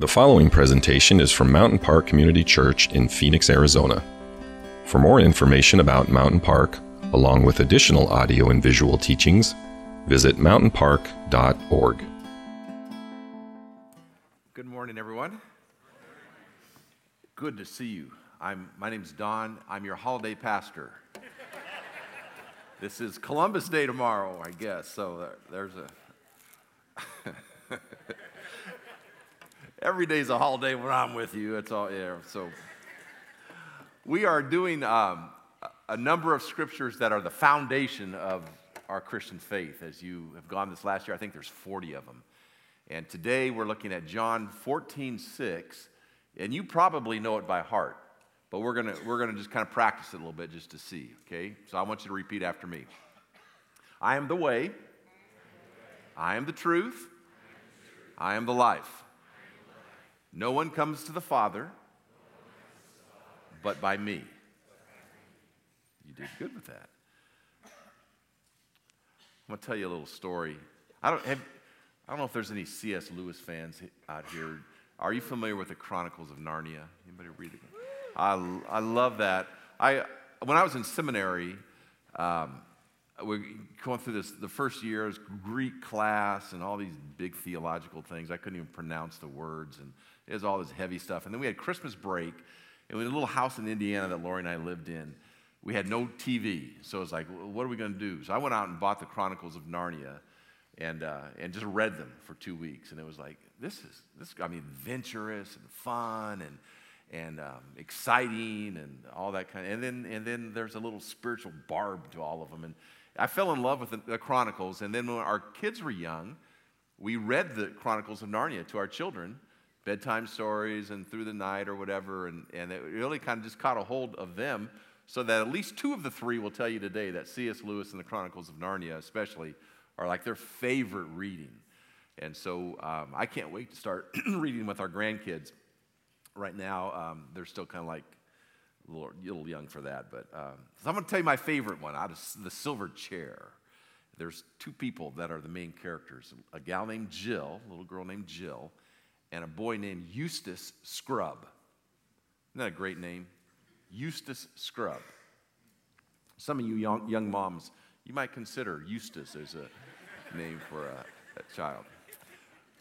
The following presentation is from Mountain Park Community Church in Phoenix, Arizona. For more information about Mountain Park, along with additional audio and visual teachings, visit mountainpark.org. Good morning, everyone. Good to see you. I'm, my name's Don. I'm your holiday pastor. this is Columbus Day tomorrow, I guess. So there, there's a. Every day's a holiday when I'm with you. It's all yeah. So we are doing um, a number of scriptures that are the foundation of our Christian faith. As you have gone this last year, I think there's 40 of them. And today we're looking at John 14, 6. And you probably know it by heart, but we're gonna, we're gonna just kind of practice it a little bit just to see, okay? So I want you to repeat after me I am the way, I am the truth, I am the life. No one comes to the Father but by me. You did good with that. I'm going to tell you a little story. I don't, have, I don't know if there's any C.S. Lewis fans out here. Are you familiar with the Chronicles of Narnia? Anybody read it? I, I love that. I, when I was in seminary, um, we're going through this, the first year was Greek class and all these big theological things. I couldn't even pronounce the words. And it was all this heavy stuff. And then we had Christmas break, and we had a little house in Indiana that Lori and I lived in. We had no TV, so it was like, what are we going to do? So I went out and bought the Chronicles of Narnia, and uh, and just read them for two weeks. And it was like, this is this. I mean, adventurous and fun and and um, exciting and all that kind of. And then and then there's a little spiritual barb to all of them. And I fell in love with the, Chronicles. And then when our kids were young, we read the Chronicles of Narnia to our children bedtime stories and through the night or whatever. And, and it really kind of just caught a hold of them so that at least two of the three will tell you today that C.S. Lewis and the Chronicles of Narnia, especially, are like their favorite reading. And so um, I can't wait to start reading with our grandkids. Right now, um, they're still kind of like a little, little, young for that. But um, so I'm going to tell you my favorite one out of The Silver Chair. There's two people that are the main characters a gal named Jill, a little girl named Jill, and a boy named Eustace Scrubb. Isn't that a great name? Eustace Scrubb. Some of you young, young moms, you might consider Eustace as a name for a, a child.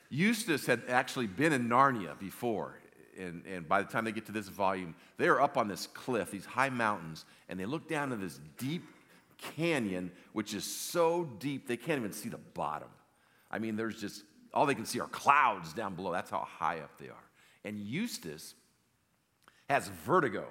Eustace had actually been in Narnia before, and, and by the time they get to this volume, they are up on this cliff, these high mountains, and they look down to this deep canyon, which is so deep they can't even see the bottom. I mean, there's just all they can see are clouds down below. That's how high up they are. And Eustace has vertigo,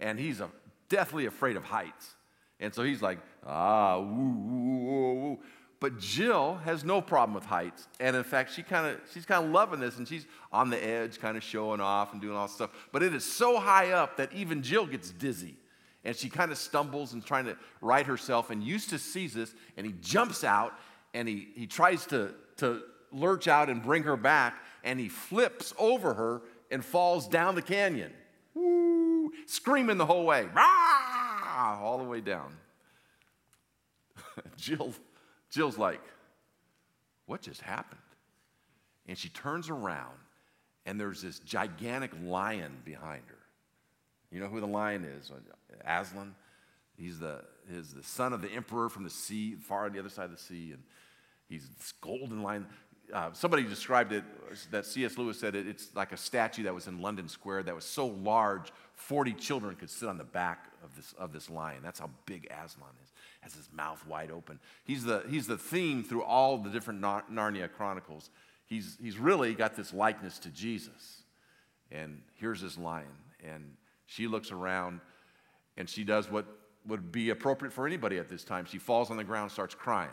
and he's a, deathly afraid of heights. And so he's like, ah, woo, woo, woo, woo. But Jill has no problem with heights. And in fact, she kind of she's kind of loving this and she's on the edge, kind of showing off and doing all this stuff. But it is so high up that even Jill gets dizzy. And she kind of stumbles and trying to right herself. And Eustace sees this and he jumps out and he, he tries to to lurch out and bring her back, and he flips over her and falls down the canyon. Woo, screaming the whole way, Rah! all the way down. Jill, Jill's like, What just happened? And she turns around, and there's this gigantic lion behind her. You know who the lion is? Aslan. He's the, he's the son of the emperor from the sea, far on the other side of the sea. And He's this golden lion. Uh, somebody described it that C.S. Lewis said it, it's like a statue that was in London Square that was so large, 40 children could sit on the back of this, of this lion. That's how big Aslan is, has his mouth wide open. He's the, he's the theme through all the different Narnia chronicles. He's, he's really got this likeness to Jesus. And here's this lion. And she looks around and she does what would be appropriate for anybody at this time. She falls on the ground, starts crying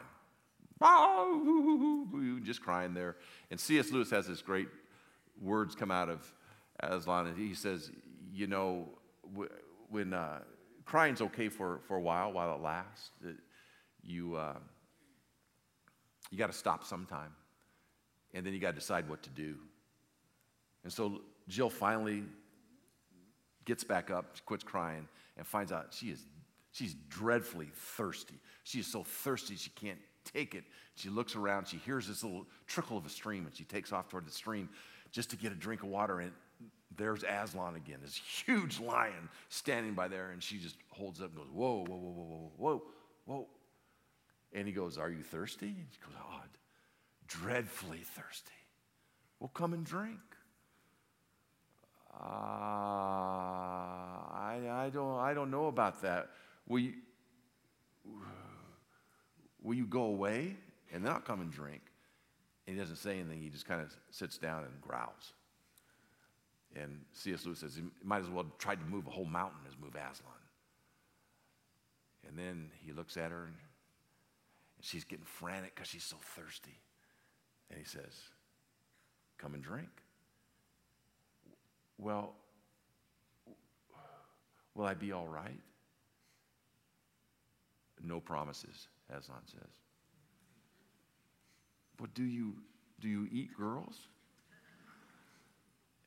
just crying there. And C.S. Lewis has this great words come out of Aslan, and he says, you know, when uh, crying's okay for, for a while, while it lasts, it, you, uh, you got to stop sometime, and then you got to decide what to do. And so Jill finally gets back up, she quits crying, and finds out she is she's dreadfully thirsty. She is so thirsty she can't take it. She looks around, she hears this little trickle of a stream, and she takes off toward the stream. just to get a drink of water. And there's Aslan again, this huge lion standing by there. And she just holds up and goes, Whoa, whoa, whoa, whoa, whoa, whoa. whoa!" And he goes, Are you thirsty? And she goes, Oh, dreadfully thirsty. Well, come and drink. Uh, I, I, don't, I don't know about that. Will you, will you go away? And then I'll come and drink. And he doesn't say anything. He just kind of sits down and growls. And C.S. Lewis says he might as well try to move a whole mountain as move Aslan. And then he looks at her, and she's getting frantic because she's so thirsty. And he says, Come and drink. Well, will I be all right? No promises, Aslan says. But do you, do you eat girls?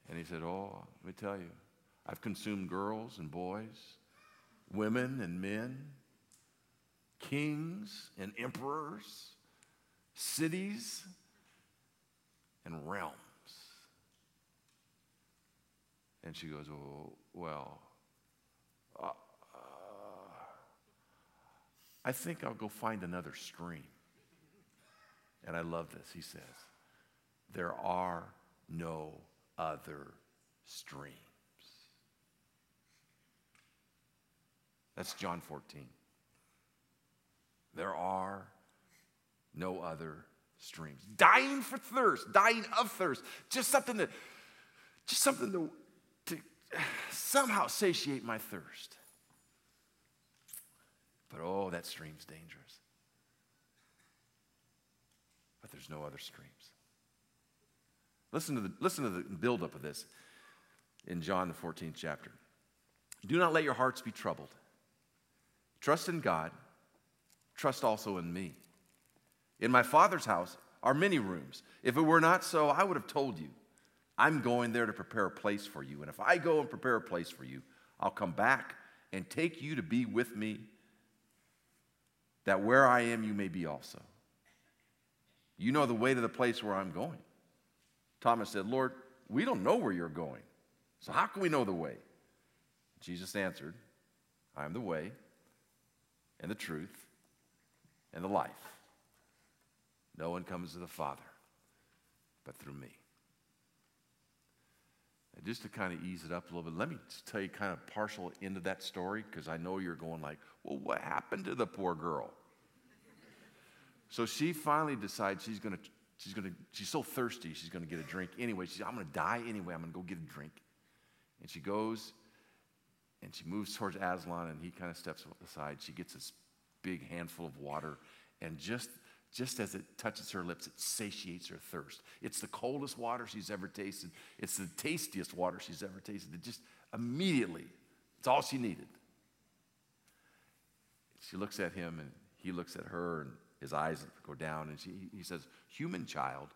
And he said, Oh, let me tell you, I've consumed girls and boys, women and men, kings and emperors, cities and realms. And she goes, Oh, well, uh, uh, I think I'll go find another stream. And I love this. He says, There are no other streams. That's John 14. There are no other streams. Dying for thirst, dying of thirst. Just something that, just something to, to somehow satiate my thirst. But oh, that stream's dangerous. But there's no other streams. Listen to the, listen to the buildup of this in John, the 14th chapter. Do not let your hearts be troubled. Trust in God, trust also in me. In my Father's house are many rooms. If it were not so, I would have told you. I'm going there to prepare a place for you. And if I go and prepare a place for you, I'll come back and take you to be with me, that where I am, you may be also. You know the way to the place where I'm going. Thomas said, Lord, we don't know where you're going. So how can we know the way? Jesus answered, I am the way and the truth and the life. No one comes to the Father but through me. And just to kind of ease it up a little bit, let me just tell you kind of partial into that story because I know you're going like, well, what happened to the poor girl? so she finally decides she's going to, she's to, she's so thirsty, she's to get a drink anyway. She's, I'm to die anyway. I'm to go get a drink. And she goes and she moves towards Aslan and he kind of steps aside. She gets this big handful of water and just just as it touches her lips, it satiates her thirst. It's the coldest water she's ever tasted. It's the tastiest water she's ever tasted. It just immediately, it's all she needed. She looks at him and he looks at her and his eyes go down and she, he says, Human child,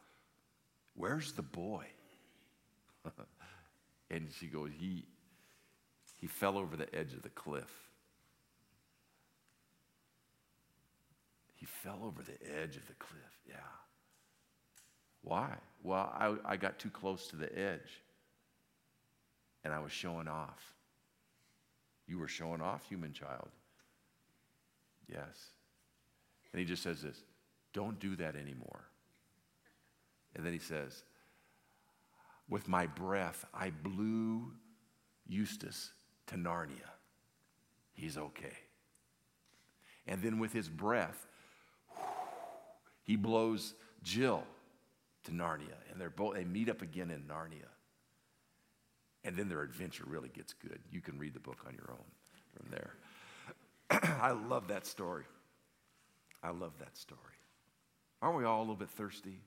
where's the boy? and she goes, he, he fell over the edge of the cliff. He fell over the edge of the cliff. Yeah. Why? Well, I, I got too close to the edge and I was showing off. You were showing off, human child. Yes. And he just says this don't do that anymore. And then he says, with my breath, I blew Eustace to Narnia. He's okay. And then with his breath, he blows Jill to Narnia, and they're both, they meet up again in Narnia. And then their adventure really gets good. You can read the book on your own from there. I love that story. I love that story. Aren't we all a little bit thirsty?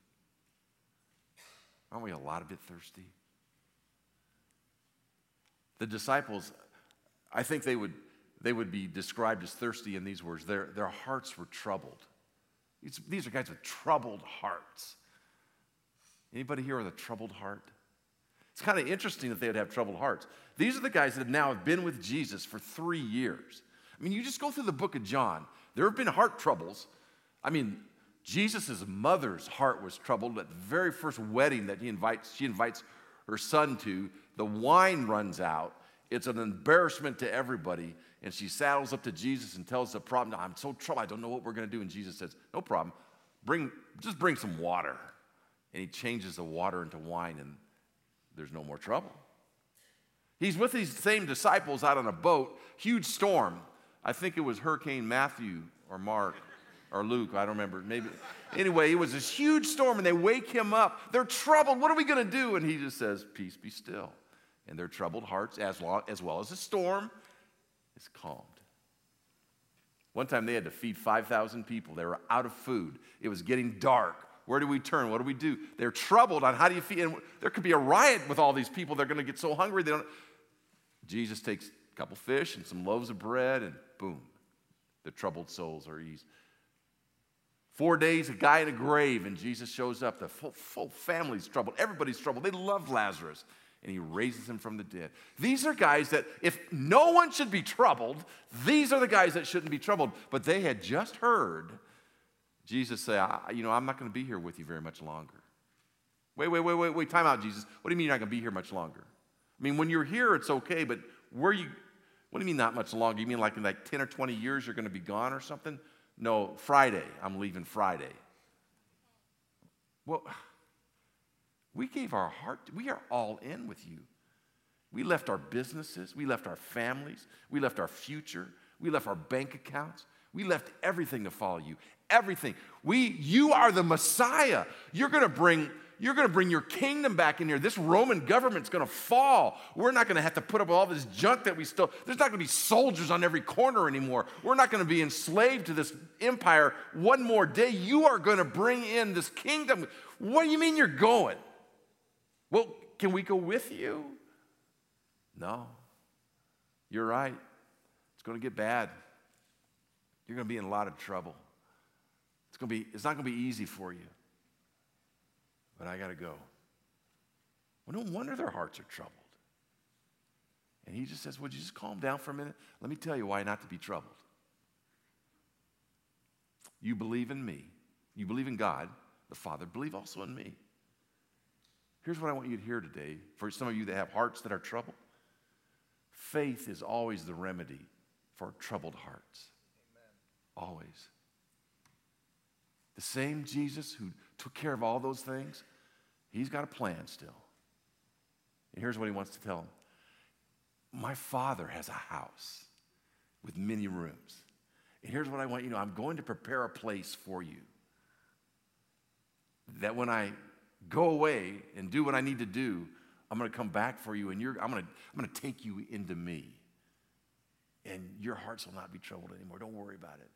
Aren't we a lot of bit thirsty? The disciples, I think they would, they would be described as thirsty in these words. Their, their hearts were troubled. These, these are guys with troubled hearts. Anybody here with a troubled heart? It's kind of interesting that they would have troubled hearts. These are the guys that have now have been with Jesus for three years. I mean, you just go through the book of John. There have been heart troubles. I mean, Jesus' mother's heart was troubled at the very first wedding that he invites, she invites her son to. The wine runs out. It's an embarrassment to everybody. And she saddles up to Jesus and tells the problem, I'm so troubled, I don't know what we're going to do. And Jesus says, No problem. Bring, just bring some water. And he changes the water into wine, and there's no more trouble. He's with these same disciples out on a boat, huge storm. I think it was Hurricane Matthew or Mark or Luke, I don't remember. Maybe. Anyway, it was this huge storm, and they wake him up. They're troubled. What are we going to do? And he just says, Peace be still. And their troubled hearts, as, long, as well as the storm, is calmed. One time they had to feed 5,000 people. They were out of food. It was getting dark. Where do we turn? What do we do? They're troubled on how do you feed? And there could be a riot with all these people. They're going to get so hungry. They don't. Jesus takes a couple fish and some loaves of bread, and boom, the troubled souls are eased. Four days, a guy in a grave, and Jesus shows up. The full, full family's troubled. Everybody's troubled. They love Lazarus, and he raises him from the dead. These are guys that, if no one should be troubled, these are the guys that shouldn't be troubled. But they had just heard Jesus say, You know, I'm not going to be here with you very much longer. Wait, wait, wait, wait, wait. Time out, Jesus. What do you mean you're not going to be here much longer? I mean, when you're here, it's okay, but where you, what do you mean not much longer? You mean like in like 10 or 20 years you're going to be gone or something? No, Friday. I'm leaving Friday. Well, we gave our heart, we are all in with you. We left our businesses, we left our families, we left our future, we left our bank accounts, we left everything to follow you. Everything. We, you are the Messiah. You're gonna bring you're going to bring your kingdom back in here. This Roman government's going to fall. We're not going to have to put up with all this junk that we still, there's not going to be soldiers on every corner anymore. We're not going to be enslaved to this empire one more day. You are going to bring in this kingdom. What do you mean you're going? Well, can we go with you? No. You're right. It's going to get bad. You're going to be in a lot of trouble. It's, going to be, it's not going to be easy for you but I got to go. Well, no wonder their hearts are troubled. And he just says, Would you just calm down for a minute? Let me tell you why not to be troubled. You believe in me, you believe in God, the Father, believe also in me. Here's what I want you to hear today for some of you that have hearts that are troubled. Faith is always the remedy for troubled hearts. Amen. Always. The same Jesus who took care of all those things, he's got a plan still. And here's what he wants to tell him My father has a house with many rooms. And here's what I want you to know I'm going to prepare a place for you. That when I go away and do what I need to do, I'm going to come back for you and you're, I'm, going to, I'm going to take you into me. And your hearts will not be troubled anymore. Don't worry about it.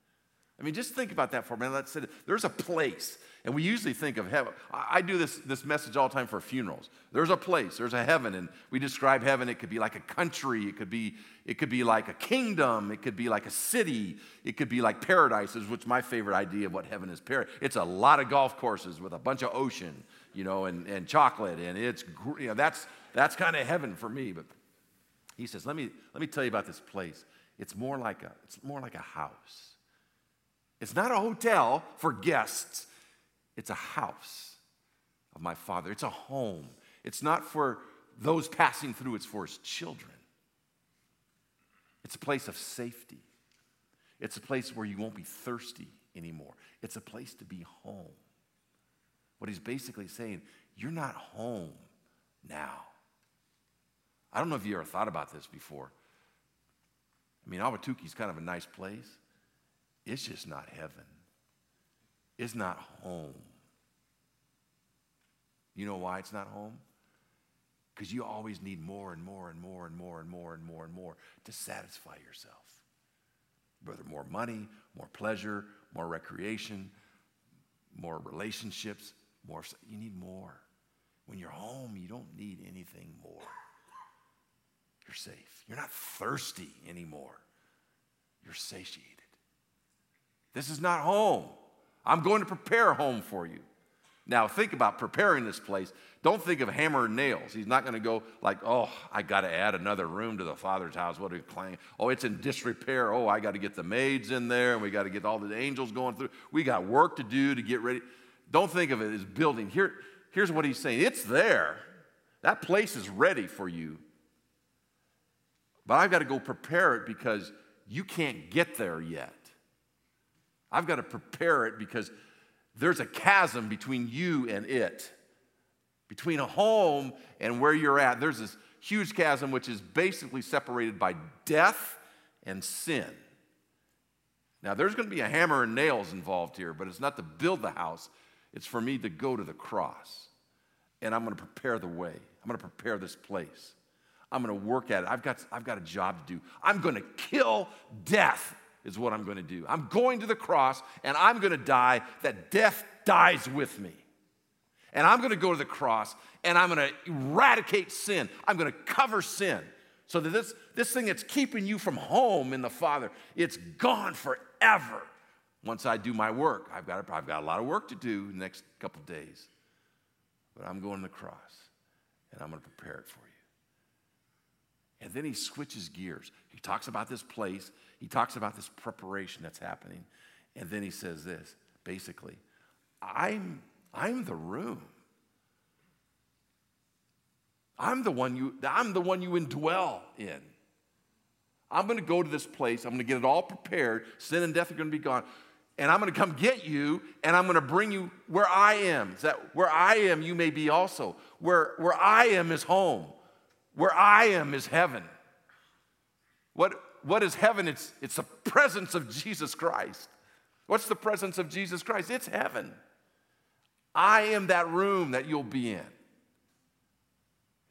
I mean, just think about that for a minute. Let's say there's a place, and we usually think of heaven. I do this, this message all the time for funerals. There's a place, there's a heaven, and we describe heaven. It could be like a country, it could be, it could be like a kingdom, it could be like a city, it could be like paradises, which my favorite idea of what heaven is. It's a lot of golf courses with a bunch of ocean, you know, and, and chocolate, and it's you know that's that's kind of heaven for me. But he says, let me let me tell you about this place. It's more like a it's more like a house. It's not a hotel for guests, it's a house of my Father. It's a home. It's not for those passing through, it's for his children. It's a place of safety. It's a place where you won't be thirsty anymore. It's a place to be home. What he's basically saying, you're not home now. I don't know if you ever thought about this before. I mean, Ahwatukee is kind of a nice place. It's just not heaven. It's not home. You know why it's not home? Because you always need more and more and more and more and more and more and more to satisfy yourself. Whether more money, more pleasure, more recreation, more relationships, more. You need more. When you're home, you don't need anything more. You're safe. You're not thirsty anymore. You're satiated. This is not home. I'm going to prepare a home for you. Now, think about preparing this place. Don't think of hammer and nails. He's not going to go like, oh, I got to add another room to the Father's house. What are you claim? Oh, it's in disrepair. Oh, I got to get the maids in there, and we got to get all the angels going through. We got work to do to get ready. Don't think of it as building. Here, here's what he's saying it's there. That place is ready for you. But I've got to go prepare it because you can't get there yet. I've got to prepare it because there's a chasm between you and it, between a home and where you're at. There's this huge chasm which is basically separated by death and sin. Now, there's going to be a hammer and nails involved here, but it's not to build the house, it's for me to go to the cross. And I'm going to prepare the way, I'm going to prepare this place. I'm going to work at it. I've got, I've got a job to do. I'm going to kill death, is what I'm going to do. I'm going to the cross and I'm going to die that death dies with me. And I'm going to go to the cross and I'm going to eradicate sin. I'm going to cover sin so that this, this thing that's keeping you from home in the Father, it's gone forever. Once I do my work, I've got, I've got a lot of work to do the next couple days. But I'm going to the cross and I'm going to prepare it for you. And then he switches gears. He talks about this place, he talks about this preparation that's happening. And then he says this basically, I'm, I'm the room. I'm the one you, I'm the one you indwell in. I'm going to go to this place. I'm going to get it all prepared. Sin and death are going to be gone. And I'm going to come get you, and I'm going to bring you where I am. Is that where I am, you may be also. Where, where I am is home. Where I am is heaven. What, what is heaven? It's, it's the presence of Jesus Christ. What's the presence of Jesus Christ? It's heaven. I am that room that you'll be in.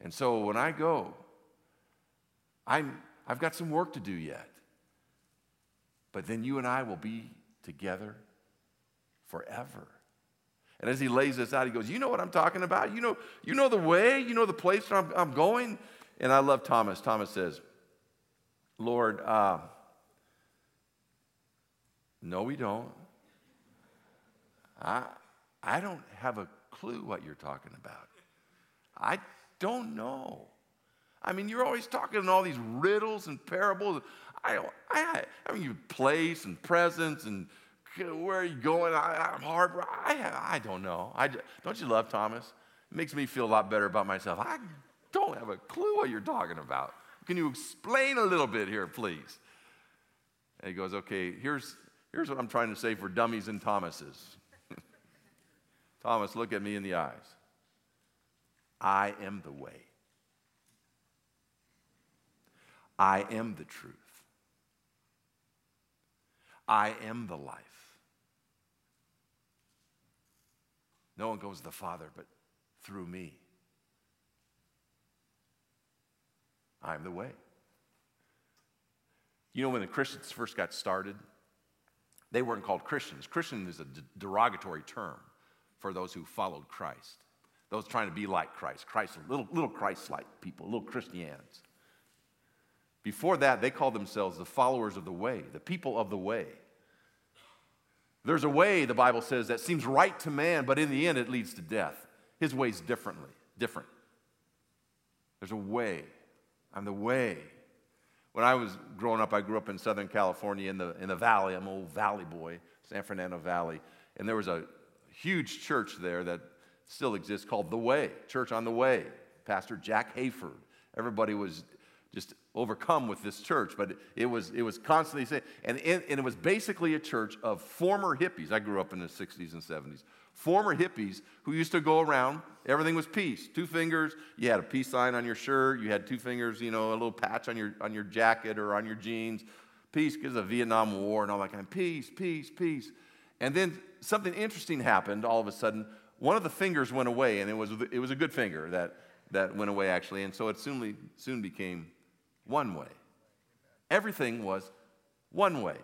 And so when I go, I'm, I've got some work to do yet. But then you and I will be together forever. And as he lays this out, he goes, You know what I'm talking about? You know, you know the way, you know the place I'm, I'm going. And I love Thomas. Thomas says, Lord, uh, no, we don't. I, I don't have a clue what you're talking about. I don't know. I mean, you're always talking in all these riddles and parables. I, I, I mean, you place and presence and where are you going? I, am hard. I, I don't know. I, don't you love Thomas? It makes me feel a lot better about myself. I don't have a clue what you're talking about. Can you explain a little bit here, please? And he goes, Okay, here's, here's what I'm trying to say for dummies and Thomases. Thomas, look at me in the eyes. I am the way. I am the truth. I am the life. No one goes to the Father but through me. I am the way. You know, when the Christians first got started, they weren't called Christians. Christian is a derogatory term for those who followed Christ, those trying to be like Christ, Christ, little, little Christ like people, little Christians. Before that, they called themselves the followers of the way, the people of the way. There's a way, the Bible says, that seems right to man, but in the end it leads to death. His way's differently, different. There's a way. I'm the way. When I was growing up, I grew up in Southern California in the, in the valley. I'm an old valley boy, San Fernando Valley. And there was a huge church there that still exists called The Way, Church on the Way. Pastor Jack Hayford. Everybody was just overcome with this church, but it was, it was constantly saying, and, and it was basically a church of former hippies. I grew up in the 60s and 70s. Former hippies who used to go around, everything was peace. Two fingers, you had a peace sign on your shirt, you had two fingers, you know, a little patch on your, on your jacket or on your jeans. Peace because of Vietnam War and all that kind of peace, peace, peace. And then something interesting happened all of a sudden. One of the fingers went away, and it was, it was a good finger that, that went away actually. And so it soon, soon became one way. Everything was one way.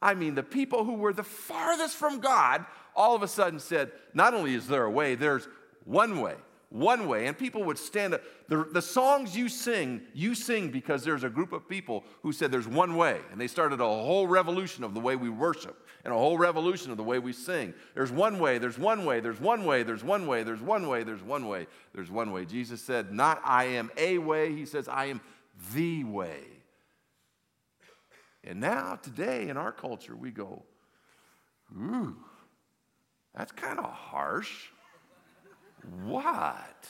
I mean, the people who were the farthest from God all of a sudden said, not only is there a way, there's one way, one way. And people would stand up. The, the songs you sing, you sing because there's a group of people who said there's one way. And they started a whole revolution of the way we worship and a whole revolution of the way we sing. There's one way, there's one way, there's one way, there's one way, there's one way, there's one way, there's one way. Jesus said, Not I am a way, he says, I am the way. And now, today, in our culture, we go, ooh, that's kind of harsh. What?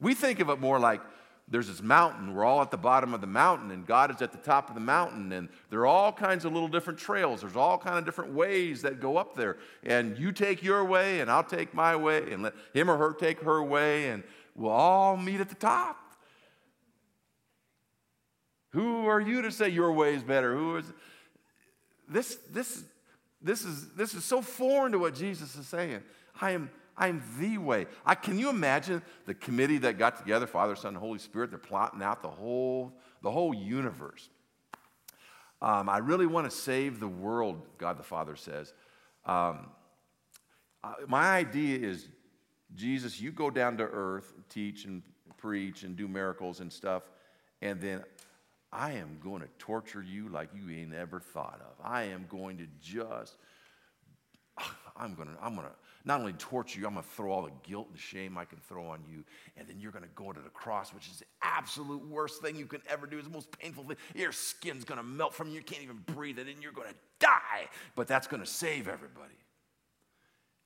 We think of it more like there's this mountain. We're all at the bottom of the mountain, and God is at the top of the mountain. And there are all kinds of little different trails. There's all kind of different ways that go up there. And you take your way, and I'll take my way, and let him or her take her way, and we'll all meet at the top. Who are you to say your way is better? Who is this? This this is this is so foreign to what Jesus is saying. I am I'm the way. I, can you imagine the committee that got together, Father, Son, and Holy Spirit? They're plotting out the whole, the whole universe. Um, I really want to save the world, God the Father says. Um, my idea is, Jesus, you go down to earth, teach and preach and do miracles and stuff, and then I am going to torture you like you ain't ever thought of. I am going to just, I'm going to, I'm going to, not only torture you, I'm going to throw all the guilt and shame I can throw on you. And then you're going to go to the cross, which is the absolute worst thing you can ever do. It's the most painful thing. Your skin's going to melt from you. You can't even breathe it, and you're going to die. But that's going to save everybody.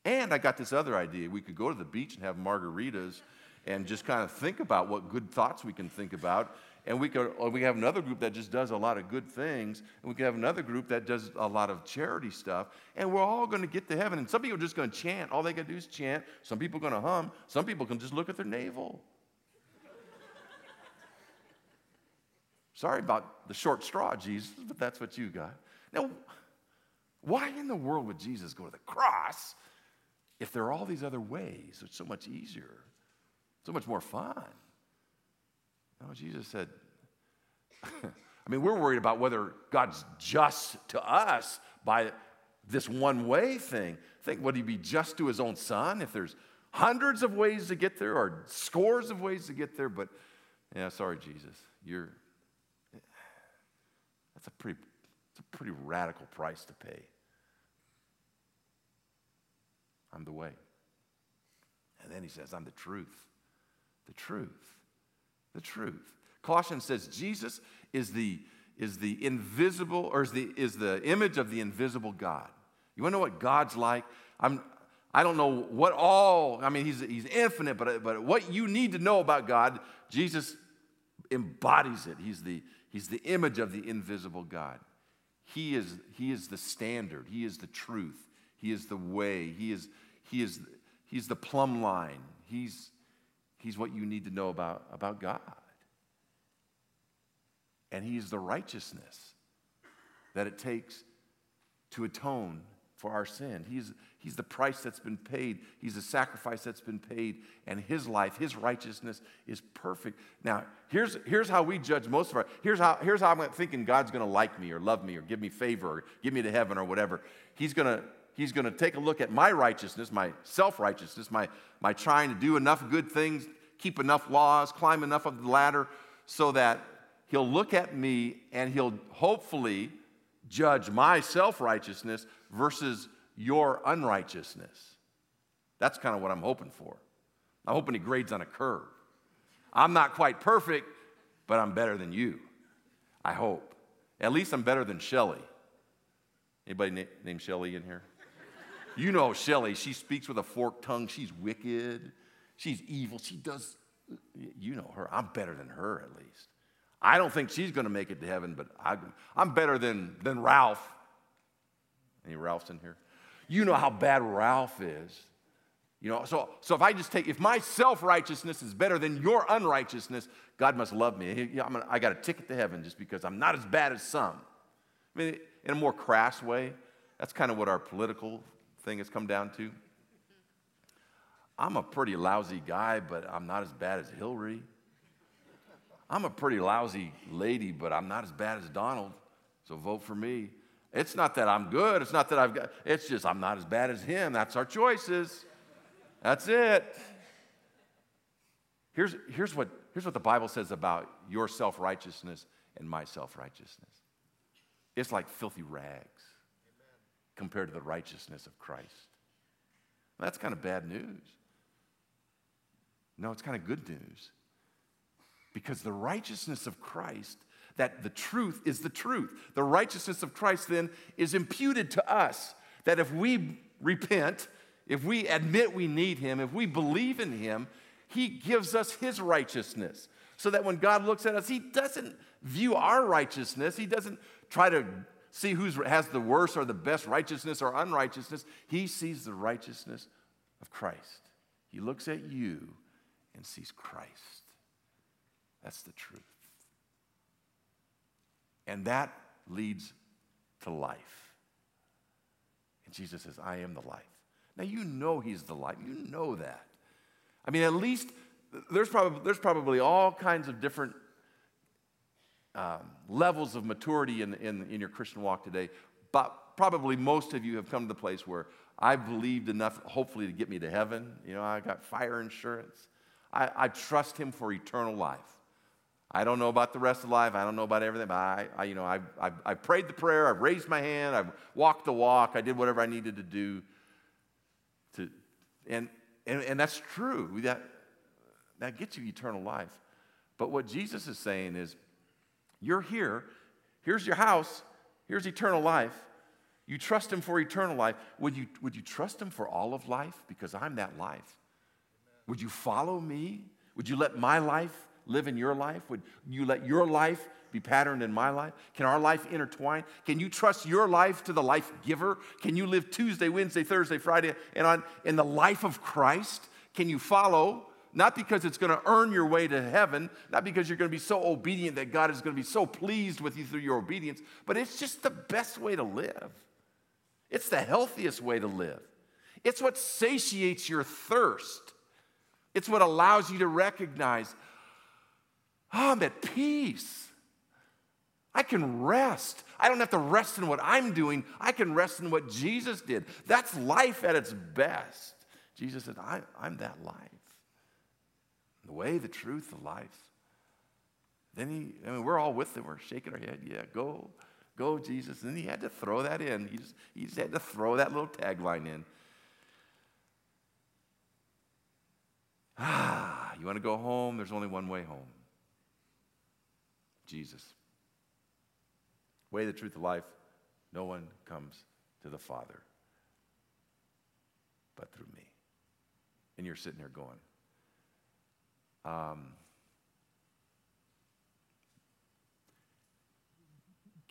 And I got this other idea. We could go to the beach and have margaritas and just kind of think about what good thoughts we can think about and we could we have another group that just does a lot of good things, and we could have another group that does a lot of charity stuff, and we're all going to get to heaven. And some people are just going to chant. All they got to do is chant. Some people are going to hum. Some people can just look at their navel. Sorry about the short straw, Jesus, but that's what you got. Now, why in the world would Jesus go to the cross if there are all these other ways? It's so much easier, so much more fun. No, Jesus said, I mean, we're worried about whether God's just to us by this one way thing. Think, would he be just to his own son if there's hundreds of ways to get there or scores of ways to get there? But yeah, sorry, Jesus. You're that's a pretty it's a pretty radical price to pay. I'm the way. And then he says, I'm the truth. The truth the truth. Colossians says Jesus is the, is the invisible, or is the, is the image of the invisible God. You want to know what God's like? I'm, I don't know what all, I mean, he's, he's infinite, but, but what you need to know about God, Jesus embodies it. He's the, he's the image of the invisible God. He is, he is the standard, He is the truth, He is the way, He is, he is, he's the plumb line. He's, He's what you need to know about, about God. And He's the righteousness that it takes to atone for our sin. He's, he's the price that's been paid, He's the sacrifice that's been paid, and His life, His righteousness is perfect. Now, here's, here's how we judge most of our, here's how, here's how I'm thinking God's gonna like me or love me or give me favor or give me to heaven or whatever. He's gonna He's going to take a look at my righteousness, my self righteousness, my, my trying to do enough good things, keep enough laws, climb enough of the ladder so that he'll look at me and he'll hopefully judge my self righteousness versus your unrighteousness. That's kind of what I'm hoping for. I'm hoping he grades on a curve. I'm not quite perfect, but I'm better than you. I hope. At least I'm better than Shelly. Anybody na- named Shelly in here? You know Shelly, she speaks with a forked tongue. She's wicked. She's evil. She does, you know her. I'm better than her at least. I don't think she's going to make it to heaven, but I, am better than, than Ralph. Any Ralphs in here? You know how bad Ralph is. You know, so, so if I just take, if my self righteousness is better than your unrighteousness, God must love me. Gonna, I got a ticket to heaven just because I'm not as bad as some. I mean, in a more crass way, that's kind of what our political thing has come down to. I'm a pretty lousy guy, but I'm not as bad as Hillary. I'm a pretty lousy lady, but I'm not as bad as Donald. So vote for me. It's not that I'm good. It's not that I've got, it's just I'm not as bad as him. That's our choices. That's it. Here's, here's, what, here's what the Bible says about your self righteousness and my self righteousness it's like filthy rags compared to the righteousness of Christ. That's kind of bad news. No, it's kind of good news. Because the righteousness of Christ, that the truth is the truth. The righteousness of Christ then is imputed to us. That if we repent, if we admit we need Him, if we believe in Him, He gives us His righteousness so that when God looks at us, He doesn't view our righteousness. He doesn't try to see who has the worst or the best righteousness or unrighteousness. He sees the righteousness of Christ. He looks at you and sees Christ. That's the truth. And that leads to life. And Jesus says, I am the life. Now, you know He's the life. You know that. I mean, at least there's probably, there's probably all kinds of different um, levels of maturity in, in, in your Christian walk today, but probably most of you have come to the place where I believed enough, hopefully, to get me to heaven. You know, I got fire insurance. I, I trust Him for eternal life. I don't know about the rest of life. I don't know about everything, but I, I you know, I, I, I prayed the prayer. I raised my hand. I walked the walk. I did whatever I needed to do. To, and, and, and that's true. That, that gets you eternal life. But what Jesus is saying is, you're here. Here's your house. Here's eternal life. You trust Him for eternal life. Would you, would you trust Him for all of life? Because I'm that life. Would you follow me? Would you let my life live in your life? Would you let your life be patterned in my life? Can our life intertwine? Can you trust your life to the life giver? Can you live Tuesday, Wednesday, Thursday, Friday, and on in the life of Christ? Can you follow not because it's going to earn your way to heaven, not because you're going to be so obedient that God is going to be so pleased with you through your obedience, but it's just the best way to live. It's the healthiest way to live. It's what satiates your thirst. It's what allows you to recognize, oh, I'm at peace. I can rest. I don't have to rest in what I'm doing. I can rest in what Jesus did. That's life at its best. Jesus said, I, am that life the way, the truth, the life. Then he, I mean, we're all with him. We're shaking our head. Yeah, go, go, Jesus. And he had to throw that in. He just, he just had to throw that little tagline in. Ah, you want to go home? There's only one way home Jesus. Way, the truth, the life. No one comes to the Father but through me. And you're sitting there going, um,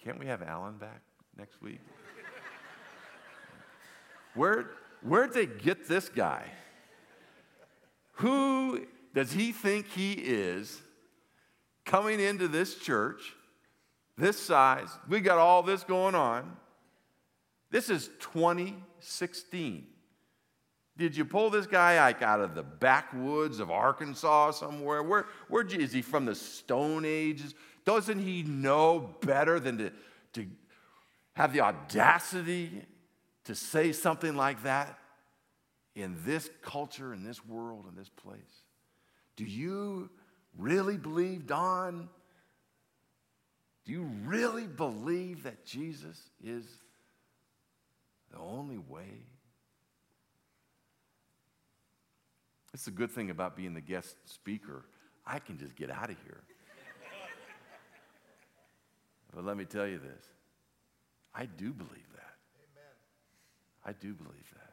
can't we have Alan back next week? Where, where'd they get this guy? Who does he think he is coming into this church, this size? We got all this going on. This is 2016. Did you pull this guy like out of the backwoods of Arkansas somewhere? Where, where is he from the Stone Ages? Doesn't he know better than to, to have the audacity to say something like that in this culture, in this world, in this place? Do you really believe, Don? Do you really believe that Jesus is the only way? It's a good thing about being the guest speaker. I can just get out of here. but let me tell you this I do believe that. Amen. I do believe that.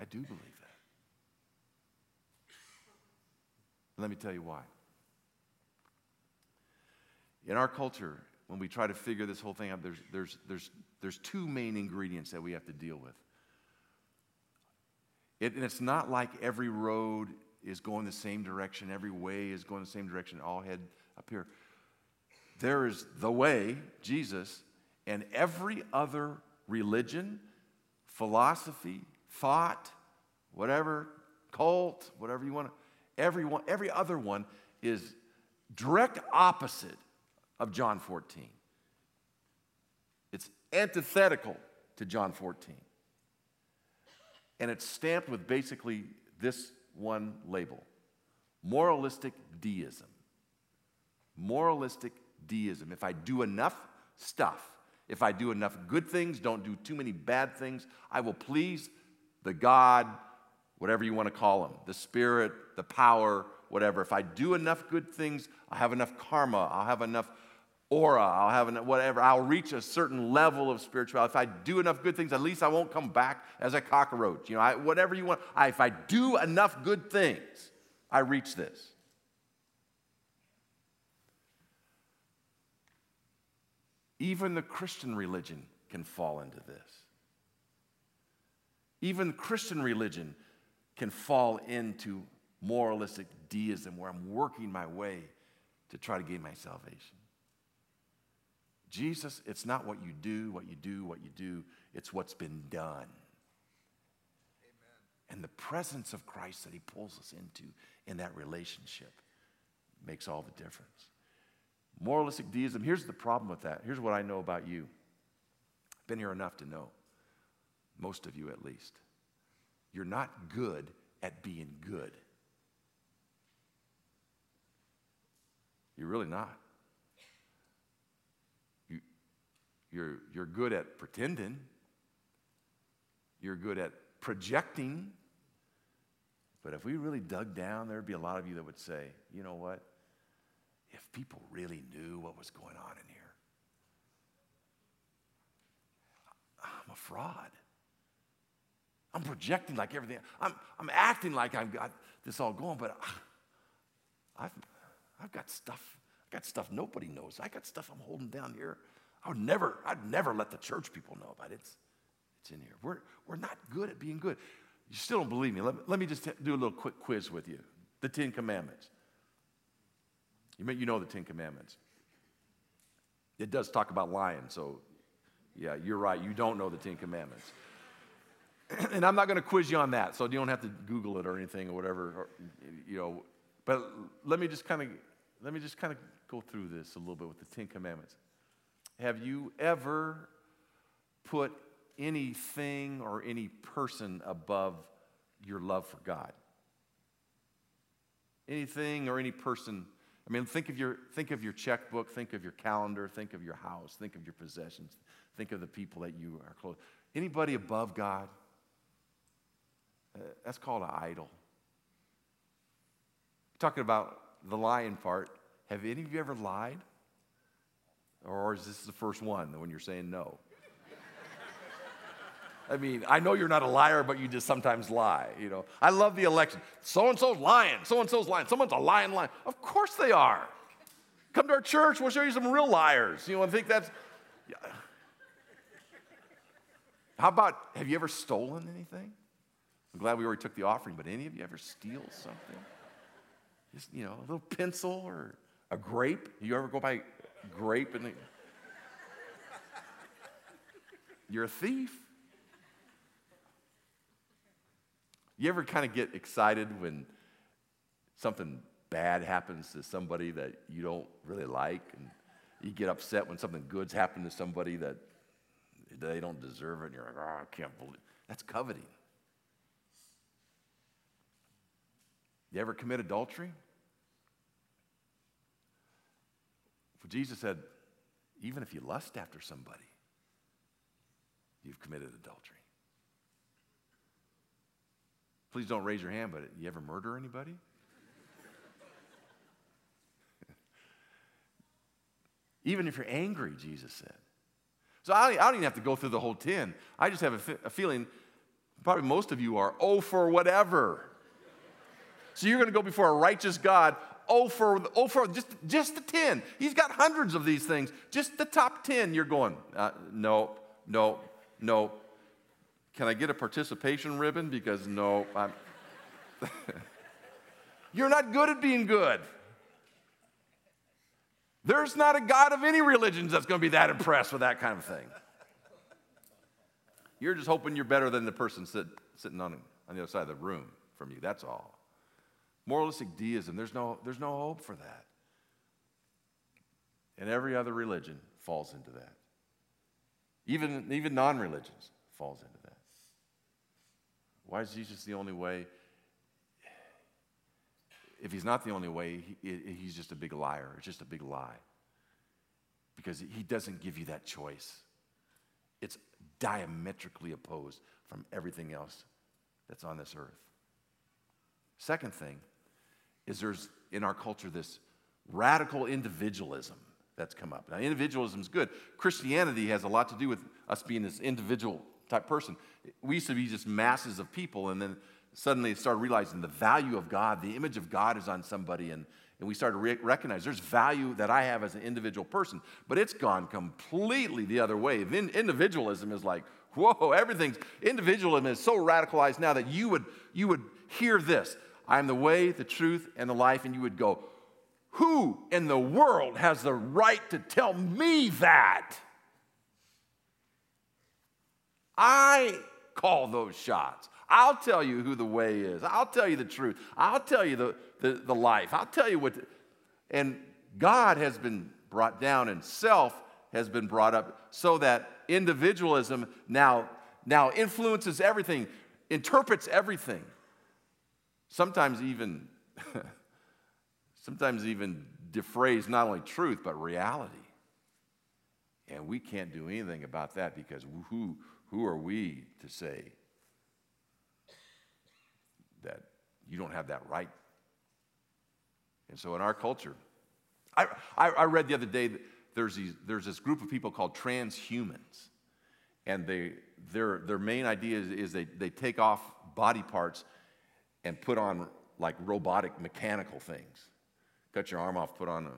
I do believe that. Let me tell you why. In our culture, when we try to figure this whole thing out, there's, there's, there's, there's two main ingredients that we have to deal with. It, and it's not like every road is going the same direction, every way is going the same direction, all head up here. There is the way, Jesus, and every other religion, philosophy, thought, whatever, cult, whatever you want to, every, one, every other one is direct opposite of John 14. It's antithetical to John 14 and it's stamped with basically this one label moralistic deism. Moralistic deism. If I do enough stuff, if I do enough good things, don't do too many bad things, I will please the God, whatever you want to call him, the spirit, the power, whatever. If I do enough good things, I have enough karma, I'll have enough aura, I'll have an, whatever, I'll reach a certain level of spirituality. If I do enough good things, at least I won't come back as a cockroach. You know, I, whatever you want. I, if I do enough good things, I reach this. Even the Christian religion can fall into this. Even Christian religion can fall into moralistic deism where I'm working my way to try to gain my salvation. Jesus, it's not what you do, what you do, what you do, it's what's been done. Amen. And the presence of Christ that he pulls us into in that relationship makes all the difference. Moralistic deism, here's the problem with that. Here's what I know about you. I've been here enough to know, most of you at least. You're not good at being good. You're really not. You, you're, you're good at pretending, you're good at projecting. But if we really dug down, there'd be a lot of you that would say, you know what? If people really knew what was going on in here, I'm a fraud. I'm projecting like everything. I'm, I'm acting like I've got this all going, but I've, I've got stuff. I've got stuff nobody knows. I got stuff I'm holding down here. I would never, I'd never let the church people know about it. It's, it's in here. We're, we're not good at being good. You still don't believe me. Let, let me just do a little quick quiz with you. The Ten Commandments. You, may, you know the Ten Commandments. It does talk about lying, so yeah, you're right. You don't know the Ten Commandments. and I'm not going to quiz you on that, so you don't have to Google it or anything or whatever, or, you know. But let me just kind of let me just kind of go through this a little bit with the Ten Commandments. Have you ever put anything or any person above your love for God? Anything or any person. I mean, think of your think of your checkbook, think of your calendar, think of your house, think of your possessions, think of the people that you are close. Anybody above God? Uh, that's called an idol. Talking about the lying part, have any of you ever lied? Or is this the first one when you're saying no? I mean, I know you're not a liar, but you just sometimes lie. You know, I love the election. So and so's lying. So and so's lying. Someone's a lying lying. Of course they are. Come to our church. We'll show you some real liars. You know, I think that's. Yeah. How about have you ever stolen anything? I'm glad we already took the offering, but any of you ever steal something? Just, you know, a little pencil or a grape. You ever go buy grape and you're a thief. You ever kind of get excited when something bad happens to somebody that you don't really like and you get upset when something good's happened to somebody that they don't deserve it and you're like, oh, I can't believe that's coveting. You ever commit adultery? Jesus said, even if you lust after somebody, you've committed adultery. Please don't raise your hand, but you ever murder anybody? even if you're angry, Jesus said. So I don't, even have to go through the whole 10. I just have a, a feeling, probably most of you are, oh, for whatever. So you're going to go before a righteous God. Oh, for, oh, for just, just the 10. He's got hundreds of these things. Just the top 10, you're going, uh, no, no, no. Can I get a participation ribbon? Because no, I'm. you're not good at being good. There's not a God of any religions that's going to be that impressed with that kind of thing. You're just hoping you're better than the person sit, sitting on, on the other side of the room from you. That's all. Moralistic deism, there's no, there's no hope for that. And every other religion falls into that. Even, even non religions falls into that. Why is Jesus the only way? If he's not the only way, he, he's just a big liar. It's just a big lie. Because he doesn't give you that choice. It's diametrically opposed from everything else that's on this earth. Second thing, is there's in our culture this radical individualism that's come up. Now, individualism is good. Christianity has a lot to do with us being this individual type person. We used to be just masses of people, and then suddenly started realizing the value of God, the image of God is on somebody, and, and we started to re- recognize there's value that I have as an individual person. But it's gone completely the other way. individualism is like, whoa, everything's individualism is so radicalized now that you would you would hear this. I'm the way, the truth, and the life, and you would go, Who in the world has the right to tell me that? I call those shots. I'll tell you who the way is. I'll tell you the truth. I'll tell you the, the, the life. I'll tell you what. The, and God has been brought down and self has been brought up so that individualism now, now influences everything, interprets everything. Sometimes even, sometimes even defrays not only truth, but reality. And we can't do anything about that because who, who are we to say that you don't have that right? And so in our culture, I, I, I read the other day that there's, these, there's this group of people called transhumans. And they, their, their main idea is, is they, they take off body parts and put on like robotic mechanical things. Cut your arm off, put on a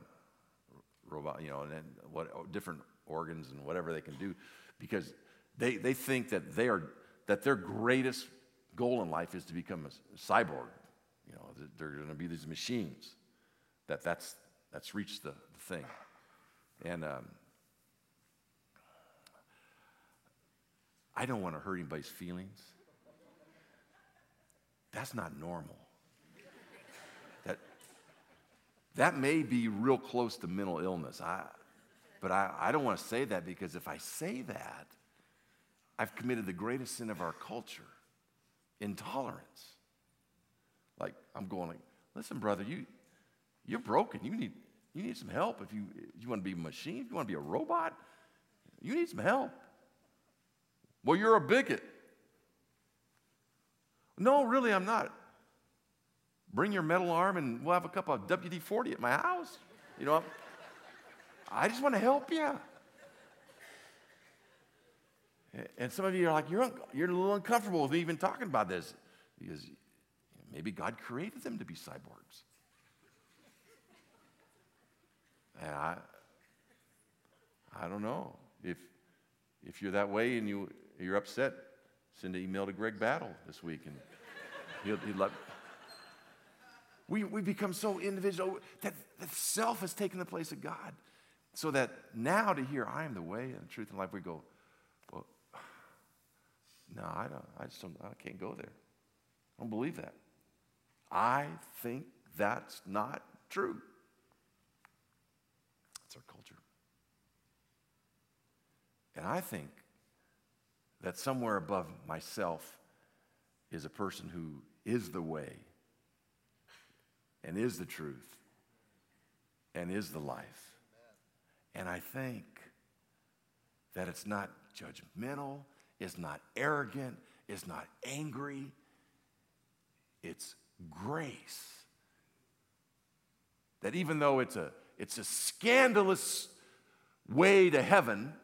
robot, you know, and then what different organs and whatever they can do, because they, they think that they are that their greatest goal in life is to become a cyborg. You know, they're going to be these machines. That that's that's reached the, the thing. And um, I don't want to hurt anybody's feelings. That's not normal. That, that may be real close to mental illness. I, but I, I don't want to say that because if I say that, I've committed the greatest sin of our culture intolerance. Like, I'm going like, listen, brother, you, you're broken. You need, you need some help. If you, if you want to be a machine, if you want to be a robot, you need some help. Well, you're a bigot. No, really, I'm not. Bring your metal arm and we'll have a cup of WD 40 at my house. You know, I just want to help you. And some of you are like, you're, un- you're a little uncomfortable with me even talking about this because maybe God created them to be cyborgs. And I, I don't know. If, if you're that way and you, you're upset, send an email to Greg Battle this week and he'll, he'll let. We, we become so individual that, that self has taken the place of God. So that now to hear, I am the way and the truth and life, we go, well, no, I, don't, I just don't, I can't go there. I don't believe that. I think that's not true. That's our culture. And I think that somewhere above myself is a person who is the way and is the truth and is the life. And I think that it's not judgmental, it's not arrogant, it's not angry, it's grace. That even though it's a, it's a scandalous way to heaven,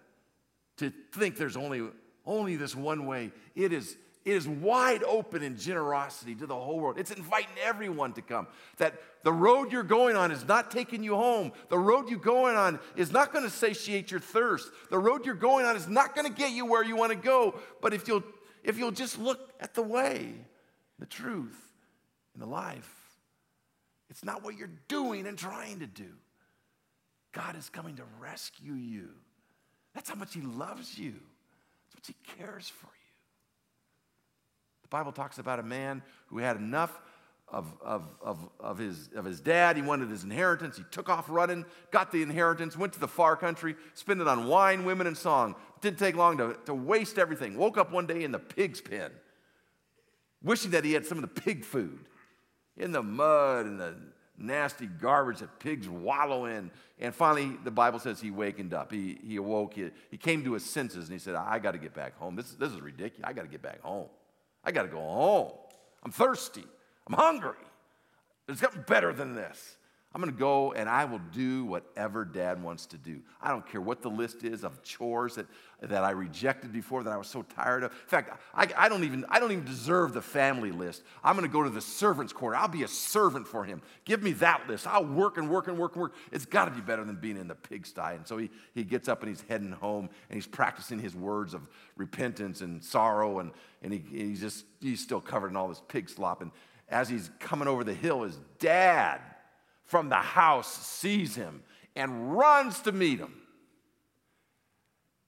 to think there's only, only this one way. It is, it is wide open in generosity to the whole world. It's inviting everyone to come. That the road you're going on is not taking you home. The road you're going on is not going to satiate your thirst. The road you're going on is not going to get you where you want to go. But if you'll, if you'll just look at the way, the truth, and the life, it's not what you're doing and trying to do. God is coming to rescue you. That's how much He loves you. He cares for you. The Bible talks about a man who had enough of, of, of, of, his, of his dad. He wanted his inheritance. He took off running, got the inheritance, went to the far country, spent it on wine, women, and song. Didn't take long to, to waste everything. Woke up one day in the pig's pen, wishing that he had some of the pig food in the mud and the nasty garbage that pigs wallow in. And finally, the Bible says he wakened up. He, he awoke. He, he came to his senses and he said, I got to get back home. This, this is ridiculous. I got to get back home. I got to go home. I'm thirsty. I'm hungry. There's something better than this. I'm going to go and I will do whatever dad wants to do. I don't care what the list is of chores that, that I rejected before that I was so tired of. In fact, I, I, don't, even, I don't even deserve the family list. I'm going to go to the servant's corner. I'll be a servant for him. Give me that list. I'll work and work and work and work. It's got to be better than being in the pigsty. And so he, he gets up and he's heading home and he's practicing his words of repentance and sorrow. And, and he, he's just, he's still covered in all this pig slop. And as he's coming over the hill, his dad from the house sees him and runs to meet him.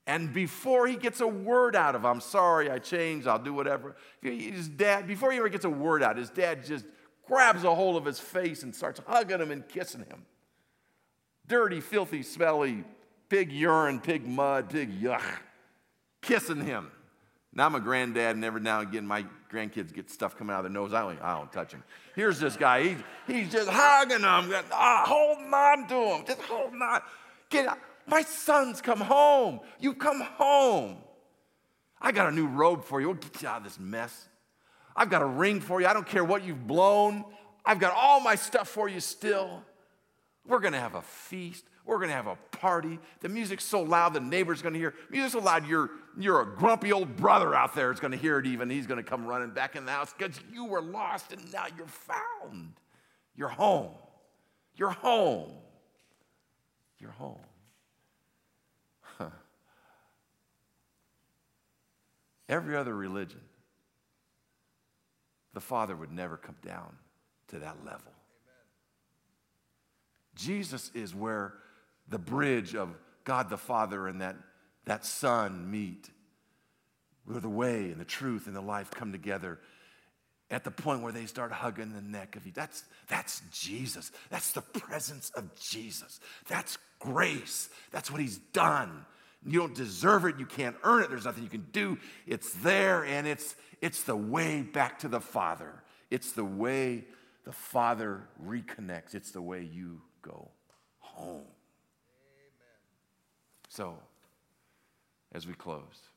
And before he gets a word out of, I'm sorry, I changed, I'll do whatever. His dad, before he ever gets a word out, his dad just grabs a hold of his face and starts hugging him and kissing him. Dirty, filthy, smelly, pig urine, pig mud, pig yuck, kissing him. Now I'm a granddad, and every now and again my grandkids get stuff coming out of their nose. I don't, I don't touch him. Here's this guy. He's, he's just hugging them, ah, holding on to him, just holding on. Get out. My son's come home. You come home. I got a new robe for you. We'll get you out of this mess. I've got a ring for you. I don't care what you've blown. I've got all my stuff for you still. We're going to have a feast. We're going to have a party. The music's so loud, the neighbor's going to hear. Music's so loud, you're, you're a grumpy old brother out there is going to hear it even. He's going to come running back in the house because you were lost and now you're found. You're home. You're home. You're home. Huh. Every other religion, the Father would never come down to that level. Jesus is where the bridge of God the Father and that, that Son meet, where the way and the truth and the life come together at the point where they start hugging the neck of you. That's, that's Jesus. That's the presence of Jesus. That's grace. That's what he's done. You don't deserve it. You can't earn it. There's nothing you can do. It's there, and it's, it's the way back to the Father. It's the way the Father reconnects. It's the way you go home. So, as we close,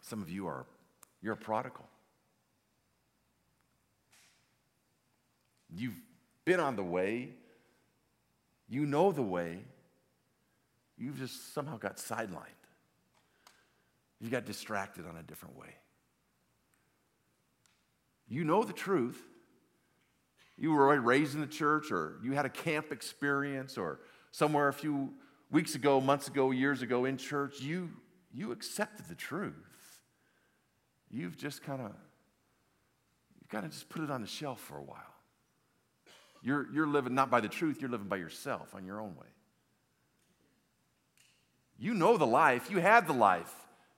some of you are you're a prodigal. You've been on the way. You know the way. You've just somehow got sidelined. You got distracted on a different way. You know the truth. You were raised in the church, or you had a camp experience, or somewhere a few weeks ago, months ago, years ago in church, you, you accepted the truth. You've just kind of, you've kind of just put it on the shelf for a while. You're, you're living not by the truth, you're living by yourself on your own way. You know the life, you had the life.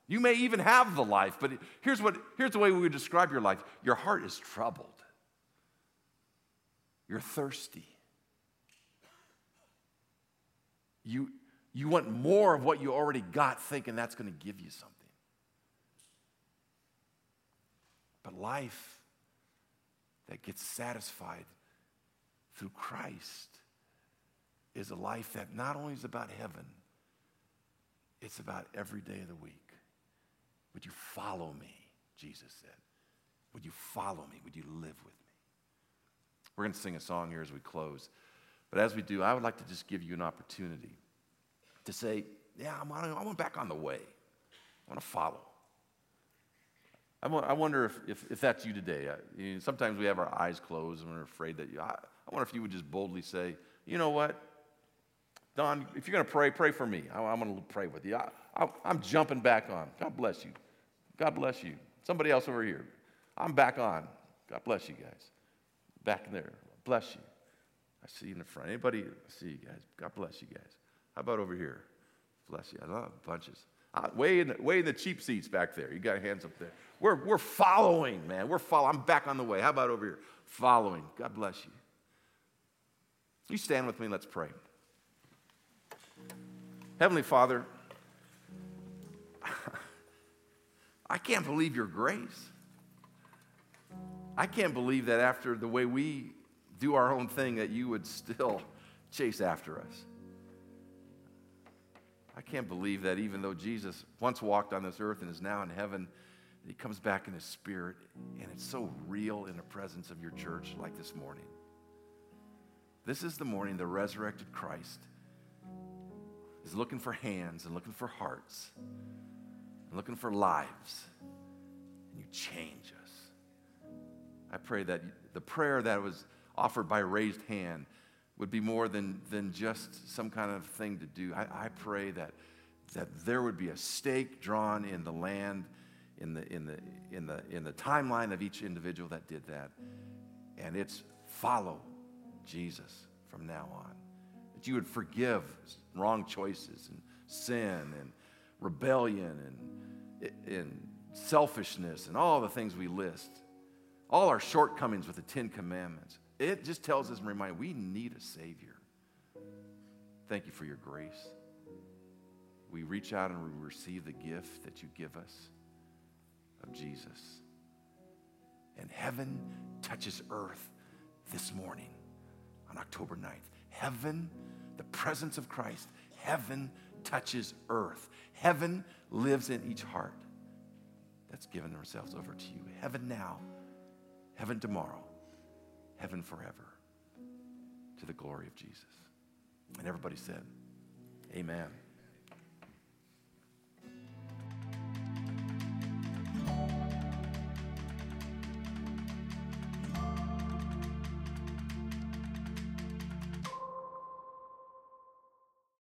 You may even have the life, but here's, what, here's the way we would describe your life your heart is troubled, you're thirsty. You, you want more of what you already got, thinking that's going to give you something. But life that gets satisfied through Christ is a life that not only is about heaven, it's about every day of the week. Would you follow me? Jesus said. Would you follow me? Would you live with me? We're going to sing a song here as we close. But as we do, I would like to just give you an opportunity to say, yeah, I'm, I want back on the way. I want to follow. I wonder if, if, if that's you today. You know, sometimes we have our eyes closed and we're afraid that you, I, I wonder if you would just boldly say, you know what? Don, if you're going to pray, pray for me. I, am going to pray with you. I, I, I'm jumping back on. God bless you. God bless you. Somebody else over here. I'm back on. God bless you guys. Back in there. Bless you. I see you in the front. Anybody? I see you guys. God bless you guys. How about over here? Bless you. I love bunches. Uh, way, in the, way in the cheap seats back there. You got hands up there. We're, we're following, man. We're following. I'm back on the way. How about over here? Following. God bless you. You stand with me. Let's pray. Heavenly Father, I can't believe your grace. I can't believe that after the way we do our own thing, that you would still chase after us. I can't believe that even though Jesus once walked on this earth and is now in heaven, he comes back in his spirit, and it's so real in the presence of your church like this morning. This is the morning the resurrected Christ is looking for hands and looking for hearts and looking for lives. And you change us. I pray that the prayer that was offered by raised hand would be more than, than just some kind of thing to do. I, I pray that, that there would be a stake drawn in the land, in the, in, the, in, the, in the timeline of each individual that did that. And it's follow Jesus from now on. That you would forgive wrong choices and sin and rebellion and, and selfishness and all the things we list, all our shortcomings with the Ten Commandments. It just tells us and reminds we need a Savior. Thank you for your grace. We reach out and we receive the gift that you give us of Jesus. And heaven touches earth this morning on October 9th. Heaven, the presence of Christ, heaven touches earth. Heaven lives in each heart that's given themselves over to you. Heaven now, heaven tomorrow, heaven forever, to the glory of Jesus. And everybody said, Amen.